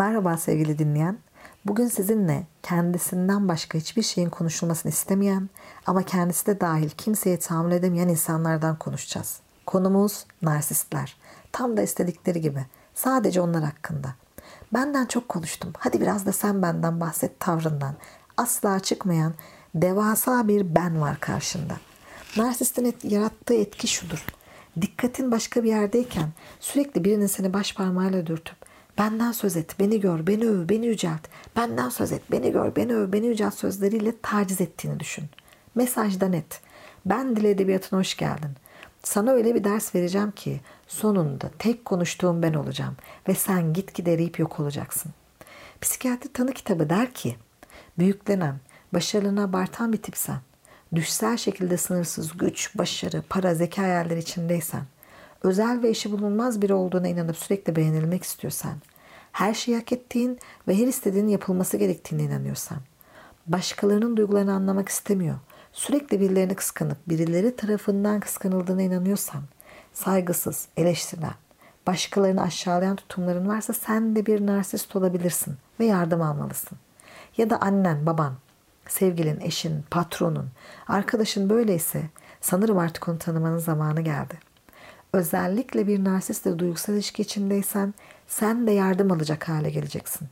Merhaba sevgili dinleyen. Bugün sizinle kendisinden başka hiçbir şeyin konuşulmasını istemeyen ama kendisi de dahil kimseye tahammül edemeyen insanlardan konuşacağız. Konumuz narsistler. Tam da istedikleri gibi. Sadece onlar hakkında. Benden çok konuştum. Hadi biraz da sen benden bahset tavrından. Asla çıkmayan devasa bir ben var karşında. Narsistin et, yarattığı etki şudur. Dikkatin başka bir yerdeyken sürekli birinin seni baş parmağıyla dürtüp benden söz et, beni gör, beni öv, beni yücelt, benden söz et, beni gör, beni öv, beni yücelt sözleriyle taciz ettiğini düşün. Mesajda net. Ben dil edebiyatına hoş geldin. Sana öyle bir ders vereceğim ki sonunda tek konuştuğum ben olacağım ve sen gitgide eriyip yok olacaksın. Psikiyatri tanı kitabı der ki büyüklenen, başarılığını abartan bir tipsen, düşsel şekilde sınırsız güç, başarı, para, zeka hayalleri içindeysen, özel ve işi bulunmaz biri olduğuna inanıp sürekli beğenilmek istiyorsan, her şeyi hak ettiğin ve her istediğinin yapılması gerektiğine inanıyorsan, başkalarının duygularını anlamak istemiyor, sürekli birilerini kıskanıp birileri tarafından kıskanıldığına inanıyorsan, saygısız, eleştirilen, başkalarını aşağılayan tutumların varsa sen de bir narsist olabilirsin ve yardım almalısın. Ya da annen, baban, sevgilin, eşin, patronun, arkadaşın böyleyse sanırım artık onu tanımanın zamanı geldi. Özellikle bir narsistle duygusal ilişki içindeysen sen de yardım alacak hale geleceksin.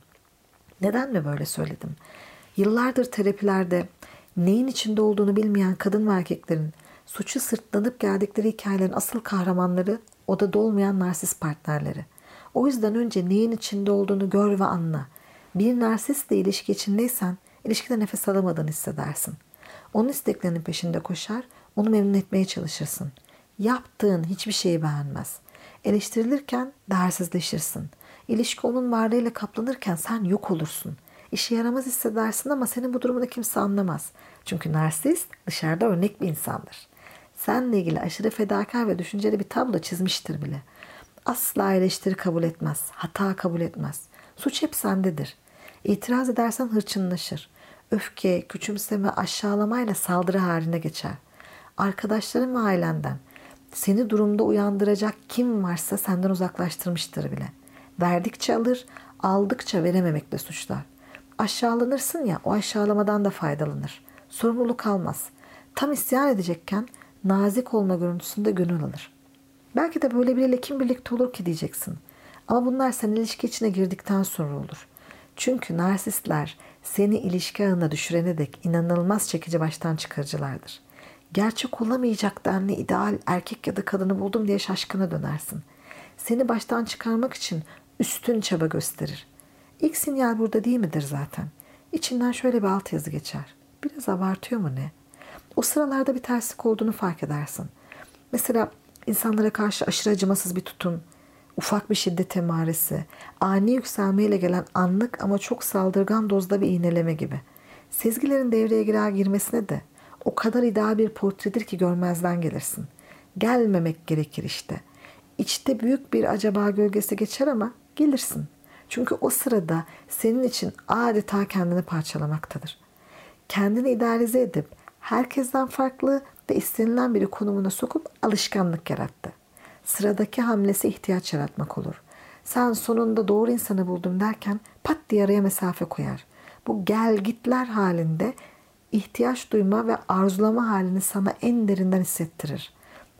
Neden mi böyle söyledim? Yıllardır terapilerde neyin içinde olduğunu bilmeyen kadın ve erkeklerin suçu sırtlanıp geldikleri hikayelerin asıl kahramanları odada olmayan narsist partnerleri. O yüzden önce neyin içinde olduğunu gör ve anla. Bir narsistle ilişki içindeysen ilişkide nefes alamadığını hissedersin. Onun isteklerinin peşinde koşar, onu memnun etmeye çalışırsın. Yaptığın hiçbir şeyi beğenmez. Eleştirilirken değersizleşirsin. İlişki onun varlığıyla kaplanırken sen yok olursun. İşe yaramaz hissedersin ama senin bu durumunu kimse anlamaz. Çünkü narsist dışarıda örnek bir insandır. Seninle ilgili aşırı fedakar ve düşünceli bir tablo çizmiştir bile. Asla eleştiri kabul etmez, hata kabul etmez. Suç hep sendedir. İtiraz edersen hırçınlaşır. Öfke, küçümseme, aşağılamayla saldırı haline geçer. Arkadaşların ve ailenden seni durumda uyandıracak kim varsa senden uzaklaştırmıştır bile. Verdikçe alır, aldıkça verememekle suçlar. Aşağılanırsın ya o aşağılamadan da faydalanır. Sorumluluk almaz. Tam isyan edecekken nazik olma görüntüsünde gönül alır. Belki de böyle biriyle kim birlikte olur ki diyeceksin. Ama bunlar sen ilişki içine girdikten sonra olur. Çünkü narsistler seni ilişki ağına düşürene dek inanılmaz çekici baştan çıkarıcılardır. Gerçek olamayacak denli ideal erkek ya da kadını buldum diye şaşkına dönersin. Seni baştan çıkarmak için üstün çaba gösterir. İlk sinyal burada değil midir zaten? İçinden şöyle bir altyazı geçer. Biraz abartıyor mu ne? O sıralarda bir terslik olduğunu fark edersin. Mesela insanlara karşı aşırı acımasız bir tutum, ufak bir şiddet emaresi, ani yükselmeyle gelen anlık ama çok saldırgan dozda bir iğneleme gibi. Sezgilerin devreye girer girmesine de o kadar ideal bir portredir ki görmezden gelirsin. Gelmemek gerekir işte. İçte büyük bir acaba gölgesi geçer ama gelirsin. Çünkü o sırada senin için adeta kendini parçalamaktadır. Kendini idealize edip herkesten farklı ve istenilen biri konumuna sokup alışkanlık yarattı. Sıradaki hamlesi ihtiyaç yaratmak olur. Sen sonunda doğru insanı buldum derken pat diye araya mesafe koyar. Bu gel gitler halinde ihtiyaç duyma ve arzulama halini sana en derinden hissettirir.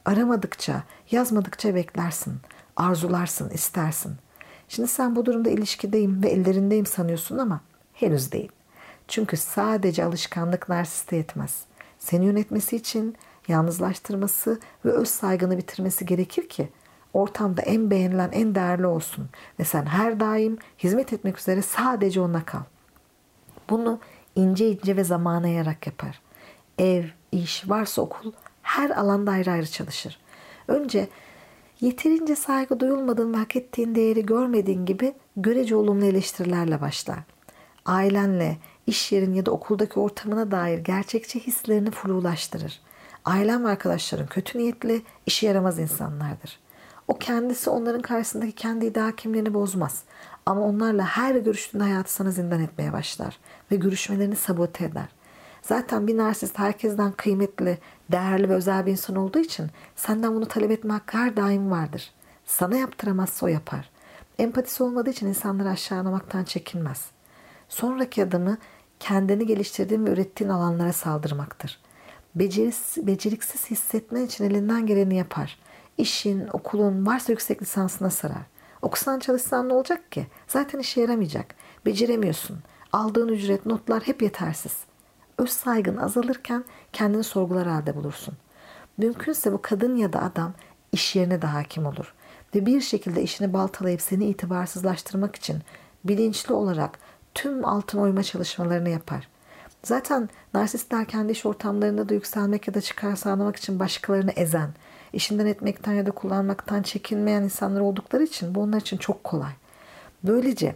Aramadıkça, yazmadıkça beklersin, arzularsın, istersin. Şimdi sen bu durumda ilişkideyim ve ellerindeyim sanıyorsun ama henüz değil. Çünkü sadece alışkanlık narsiste yetmez. Seni yönetmesi için yalnızlaştırması ve öz saygını bitirmesi gerekir ki ortamda en beğenilen, en değerli olsun ve sen her daim hizmet etmek üzere sadece ona kal. Bunu ince ince ve zamana yayarak yapar. Ev, iş, varsa okul her alanda ayrı ayrı çalışır. Önce yeterince saygı duyulmadığın ve hak ettiğin değeri görmediğin gibi görece olumlu eleştirilerle başlar. Ailenle, iş yerin ya da okuldaki ortamına dair gerçekçi hislerini flulaştırır. Ailen ve arkadaşların kötü niyetli, işe yaramaz insanlardır. O kendisi onların karşısındaki kendi iddia kimliğini bozmaz. Ama onlarla her görüştüğünde hayatı sana zindan etmeye başlar ve görüşmelerini sabote eder. Zaten bir narsist herkesten kıymetli, değerli ve özel bir insan olduğu için senden bunu talep etme hakkı her daim vardır. Sana yaptıramazsa o yapar. Empatisi olmadığı için insanları aşağılamaktan çekinmez. Sonraki adımı kendini geliştirdiğin ve ürettiğin alanlara saldırmaktır. Beceriksiz, beceriksiz hissetmen için elinden geleni yapar. İşin, okulun varsa yüksek lisansına sarar. Okusan çalışsan ne olacak ki? Zaten işe yaramayacak. Beceremiyorsun. Aldığın ücret, notlar hep yetersiz. Öz saygın azalırken kendini sorgular halde bulursun. Mümkünse bu kadın ya da adam iş yerine de hakim olur. Ve bir şekilde işini baltalayıp seni itibarsızlaştırmak için bilinçli olarak tüm altın oyma çalışmalarını yapar. Zaten narsistler kendi iş ortamlarında da yükselmek ya da çıkar sağlamak için başkalarını ezen, işinden etmekten ya da kullanmaktan çekinmeyen insanlar oldukları için bu onlar için çok kolay. Böylece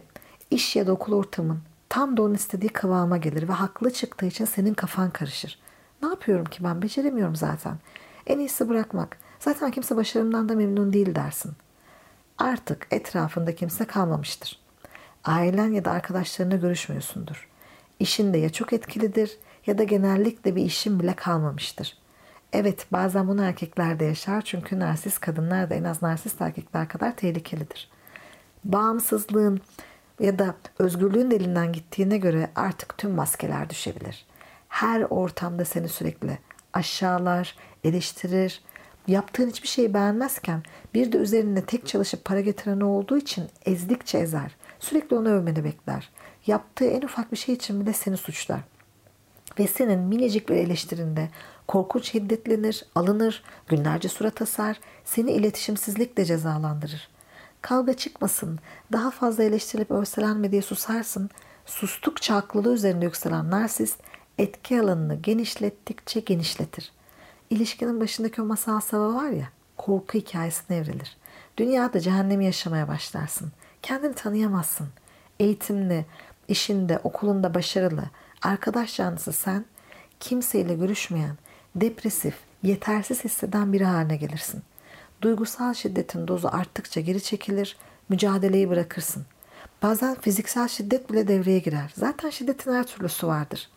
iş ya da okul ortamın tam da onun istediği kıvama gelir ve haklı çıktığı için senin kafan karışır. Ne yapıyorum ki ben beceremiyorum zaten. En iyisi bırakmak. Zaten kimse başarımdan da memnun değil dersin. Artık etrafında kimse kalmamıştır. Ailen ya da arkadaşlarına görüşmüyorsundur. İşin de ya çok etkilidir ya da genellikle bir işin bile kalmamıştır. Evet bazen bunu erkekler de yaşar çünkü narsist kadınlar da en az narsist erkekler kadar tehlikelidir. Bağımsızlığın ya da özgürlüğün elinden gittiğine göre artık tüm maskeler düşebilir. Her ortamda seni sürekli aşağılar, eleştirir, yaptığın hiçbir şeyi beğenmezken bir de üzerinde tek çalışıp para getiren olduğu için ezdikçe ezer. Sürekli onu övmeni bekler. Yaptığı en ufak bir şey için bile seni suçlar. Ve senin minicik bir eleştirinde korkunç şiddetlenir, alınır, günlerce surat asar, seni iletişimsizlikle cezalandırır. Kavga çıkmasın, daha fazla eleştirilip örselenme diye susarsın. Sustukça haklılığı üzerinde yükselen narsist etki alanını genişlettikçe genişletir. İlişkinin başındaki o masal sava var ya, korku hikayesine evrilir. Dünyada cehennemi yaşamaya başlarsın. Kendini tanıyamazsın. Eğitimli, işinde, okulunda başarılı, arkadaş canlısı sen, kimseyle görüşmeyen, depresif, yetersiz hisseden biri haline gelirsin. Duygusal şiddetin dozu arttıkça geri çekilir, mücadeleyi bırakırsın. Bazen fiziksel şiddet bile devreye girer. Zaten şiddetin her türlüsü vardır.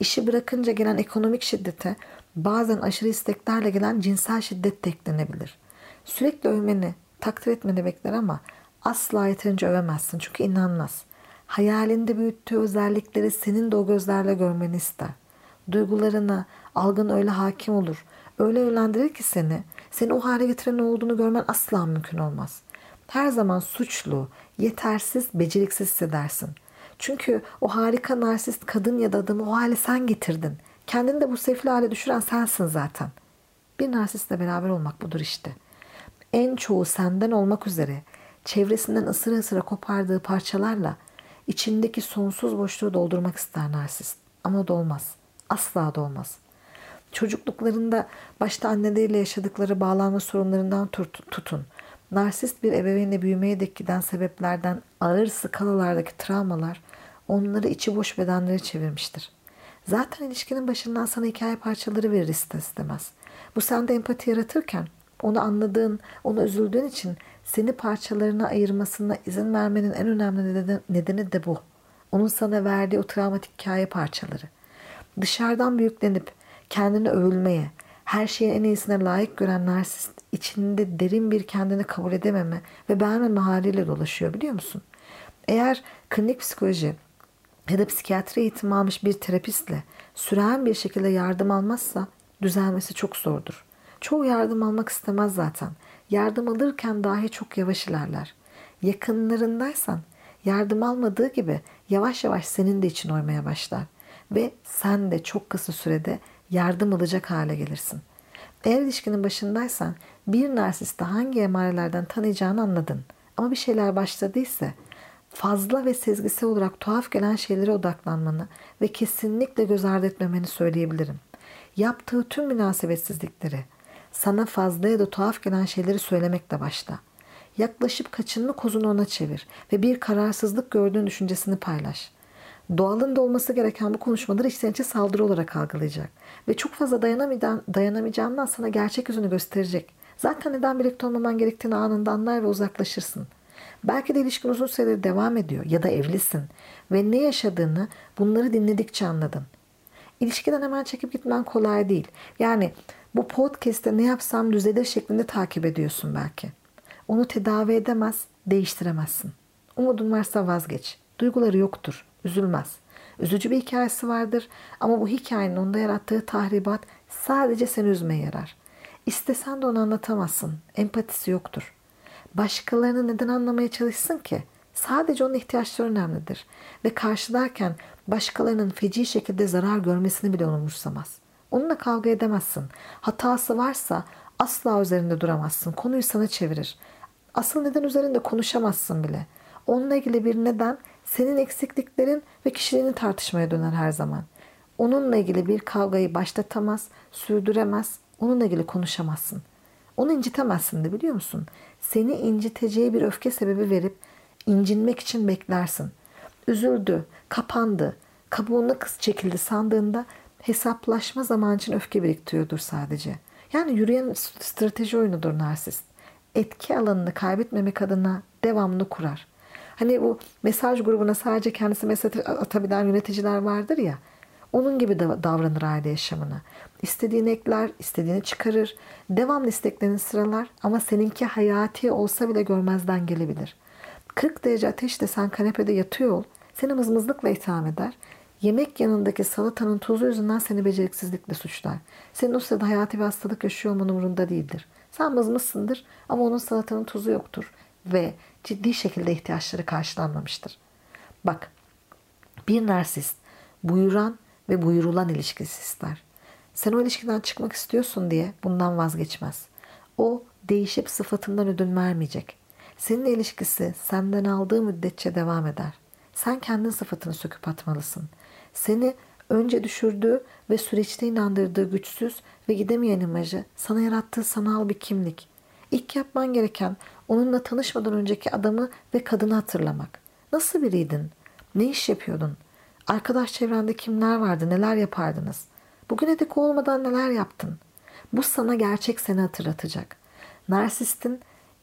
İşi bırakınca gelen ekonomik şiddete bazen aşırı isteklerle gelen cinsel şiddet de eklenebilir. Sürekli övmeni, takdir etmeni bekler ama asla yeterince övemezsin çünkü inanmaz. Hayalinde büyüttüğü özellikleri senin de o gözlerle görmeni ister. Duygularına, algın öyle hakim olur. Öyle yönlendirir ki seni, seni o hale getiren olduğunu görmen asla mümkün olmaz. Her zaman suçlu, yetersiz, beceriksiz hissedersin. Çünkü o harika narsist kadın ya da adamı o hale sen getirdin. Kendini de bu sefli hale düşüren sensin zaten. Bir narsistle beraber olmak budur işte. En çoğu senden olmak üzere çevresinden ısıra ısıra kopardığı parçalarla içindeki sonsuz boşluğu doldurmak ister narsist. Ama da olmaz. Asla da olmaz. Çocukluklarında başta anneleriyle yaşadıkları bağlanma sorunlarından tutun. Narsist bir ebeveynle büyümeye dek giden sebeplerden ağır skalalardaki travmalar onları içi boş bedenlere çevirmiştir. Zaten ilişkinin başından sana hikaye parçaları verir ister istemez. Bu sende empati yaratırken onu anladığın, onu üzüldüğün için seni parçalarına ayırmasına izin vermenin en önemli nedeni de bu. Onun sana verdiği o travmatik hikaye parçaları. Dışarıdan büyüklenip kendini övülmeye, her şeyin en iyisine layık gören narsist içinde derin bir kendini kabul edememe ve beğenmeme haliyle dolaşıyor biliyor musun? Eğer klinik psikoloji ya da psikiyatri eğitimi almış bir terapistle süren bir şekilde yardım almazsa düzelmesi çok zordur. Çoğu yardım almak istemez zaten. Yardım alırken dahi çok yavaş ilerler. Yakınlarındaysan yardım almadığı gibi yavaş yavaş senin de için oymaya başlar. Ve sen de çok kısa sürede yardım alacak hale gelirsin. Eğer ilişkinin başındaysan bir narsiste hangi emarelerden tanıyacağını anladın. Ama bir şeyler başladıysa fazla ve sezgisel olarak tuhaf gelen şeylere odaklanmanı ve kesinlikle göz ardı etmemeni söyleyebilirim. Yaptığı tüm münasebetsizlikleri, sana fazla ya da tuhaf gelen şeyleri söylemekle başla. Yaklaşıp kaçınma kozunu ona çevir ve bir kararsızlık gördüğün düşüncesini paylaş. Doğalında olması gereken bu konuşmaları içten içe saldırı olarak algılayacak. Ve çok fazla dayanamayacağından sana gerçek yüzünü gösterecek. Zaten neden birlikte olmaman gerektiğini anında anlar ve uzaklaşırsın. Belki de ilişkin uzun süredir devam ediyor ya da evlisin ve ne yaşadığını bunları dinledikçe anladın. İlişkiden hemen çekip gitmen kolay değil. Yani bu podcast'te ne yapsam düzelir şeklinde takip ediyorsun belki. Onu tedavi edemez, değiştiremezsin. Umudun varsa vazgeç. Duyguları yoktur, üzülmez. Üzücü bir hikayesi vardır ama bu hikayenin onda yarattığı tahribat sadece seni üzmeye yarar. İstesen de onu anlatamazsın. Empatisi yoktur. Başkalarını neden anlamaya çalışsın ki? Sadece onun ihtiyaçları önemlidir. Ve karşılarken başkalarının feci şekilde zarar görmesini bile umursamaz. Onunla kavga edemezsin. Hatası varsa asla üzerinde duramazsın. Konuyu sana çevirir. Asıl neden üzerinde konuşamazsın bile. Onunla ilgili bir neden senin eksikliklerin ve kişiliğini tartışmaya döner her zaman. Onunla ilgili bir kavgayı başlatamaz, sürdüremez, onunla ilgili konuşamazsın. Onu incitemezsin de biliyor musun? Seni inciteceği bir öfke sebebi verip incinmek için beklersin. Üzüldü, kapandı, kabuğuna kız çekildi sandığında hesaplaşma zaman için öfke biriktiriyordur sadece. Yani yürüyen strateji oyunudur narsist. Etki alanını kaybetmemek adına devamlı kurar. Hani bu mesaj grubuna sadece kendisi mesaj atabilen yöneticiler vardır ya. Onun gibi davranır aile yaşamına. İstediğini ekler, istediğini çıkarır. Devamlı isteklerini sıralar ama seninki hayati olsa bile görmezden gelebilir. 40 derece ateşte sen kanepede yatıyor ol. Seni mızmızlıkla itham eder. Yemek yanındaki salatanın tuzu yüzünden seni beceriksizlikle suçlar. Senin o sırada hayati bir hastalık yaşıyor olman umurunda değildir. Sen mızmızsındır ama onun salatanın tuzu yoktur. Ve ciddi şekilde ihtiyaçları karşılanmamıştır. Bak, bir narsist buyuran ve buyurulan ilişkisi ister. Sen o ilişkiden çıkmak istiyorsun diye bundan vazgeçmez. O değişip sıfatından ödün vermeyecek. Seninle ilişkisi senden aldığı müddetçe devam eder. Sen kendin sıfatını söküp atmalısın. Seni önce düşürdüğü ve süreçte inandırdığı güçsüz ve gidemeyen imajı sana yarattığı sanal bir kimlik. İlk yapman gereken onunla tanışmadan önceki adamı ve kadını hatırlamak. Nasıl biriydin? Ne iş yapıyordun? Arkadaş çevrende kimler vardı? Neler yapardınız? Bugüne dek olmadan neler yaptın? Bu sana gerçek seni hatırlatacak. Narsistin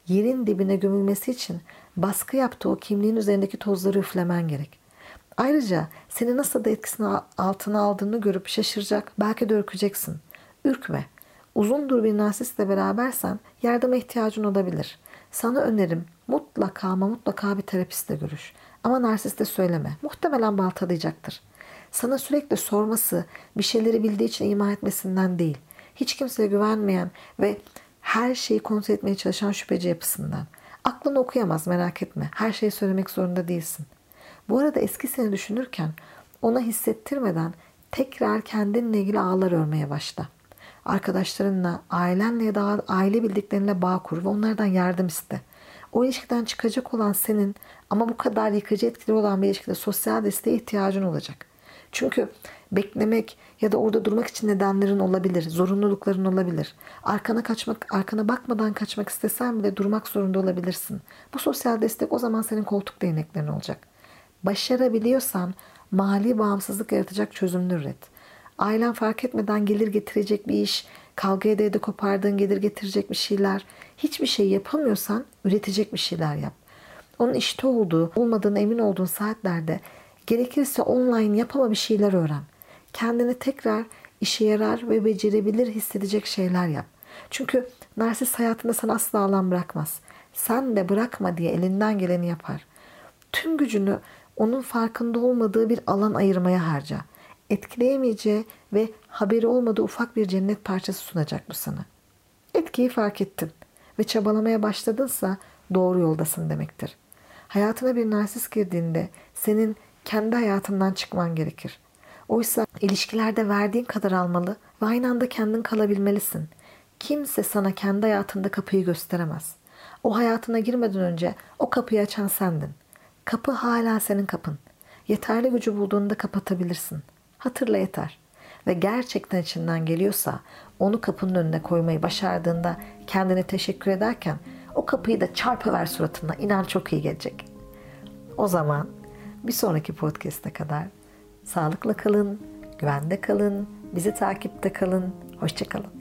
yerin dibine gömülmesi için baskı yaptığı o kimliğin üzerindeki tozları üflemen gerek. Ayrıca seni nasıl da etkisini altına aldığını görüp şaşıracak, belki de ürkeceksin. Ürkme. Uzundur bir narsistle berabersen yardıma ihtiyacın olabilir. Sana önerim mutlaka ama mutlaka bir terapistle görüş. Ama narsiste söyleme. Muhtemelen baltalayacaktır. Sana sürekli sorması, bir şeyleri bildiği için ima etmesinden değil. Hiç kimseye güvenmeyen ve her şeyi kontrol etmeye çalışan şüpheci yapısından. Aklını okuyamaz merak etme. Her şeyi söylemek zorunda değilsin. Bu arada eski seni düşünürken ona hissettirmeden tekrar kendinle ilgili ağlar örmeye başla. Arkadaşlarınla, ailenle ya da aile bildiklerinle bağ kur ve onlardan yardım iste. O ilişkiden çıkacak olan senin ama bu kadar yıkıcı etkili olan bir ilişkide sosyal desteğe ihtiyacın olacak. Çünkü beklemek ya da orada durmak için nedenlerin olabilir, zorunlulukların olabilir. Arkana kaçmak, arkana bakmadan kaçmak istesen bile durmak zorunda olabilirsin. Bu sosyal destek o zaman senin koltuk değneklerin olacak. Başarabiliyorsan mali bağımsızlık yaratacak çözümler üret. Ailen fark etmeden gelir getirecek bir iş, kavga ede ede kopardığın gelir getirecek bir şeyler, hiçbir şey yapamıyorsan üretecek bir şeyler yap. Onun işte olduğu, olmadığını emin olduğun saatlerde gerekirse online yapama bir şeyler öğren. Kendini tekrar işe yarar ve becerebilir hissedecek şeyler yap. Çünkü narsist hayatında sana asla alan bırakmaz. Sen de bırakma diye elinden geleni yapar. Tüm gücünü onun farkında olmadığı bir alan ayırmaya harca. Etkileyemeyeceği ve haberi olmadığı ufak bir cennet parçası sunacak bu sana. Etkiyi fark ettin ve çabalamaya başladınsa doğru yoldasın demektir. Hayatına bir narsist girdiğinde senin kendi hayatından çıkman gerekir. Oysa ilişkilerde verdiğin kadar almalı ve aynı anda kendin kalabilmelisin. Kimse sana kendi hayatında kapıyı gösteremez. O hayatına girmeden önce o kapıyı açan sendin. Kapı hala senin kapın. Yeterli gücü bulduğunda kapatabilirsin. Hatırla yeter. Ve gerçekten içinden geliyorsa onu kapının önüne koymayı başardığında kendine teşekkür ederken o kapıyı da çarpıver suratına. İnan çok iyi gelecek. O zaman bir sonraki podcast'e kadar sağlıkla kalın, güvende kalın, bizi takipte kalın, hoşçakalın.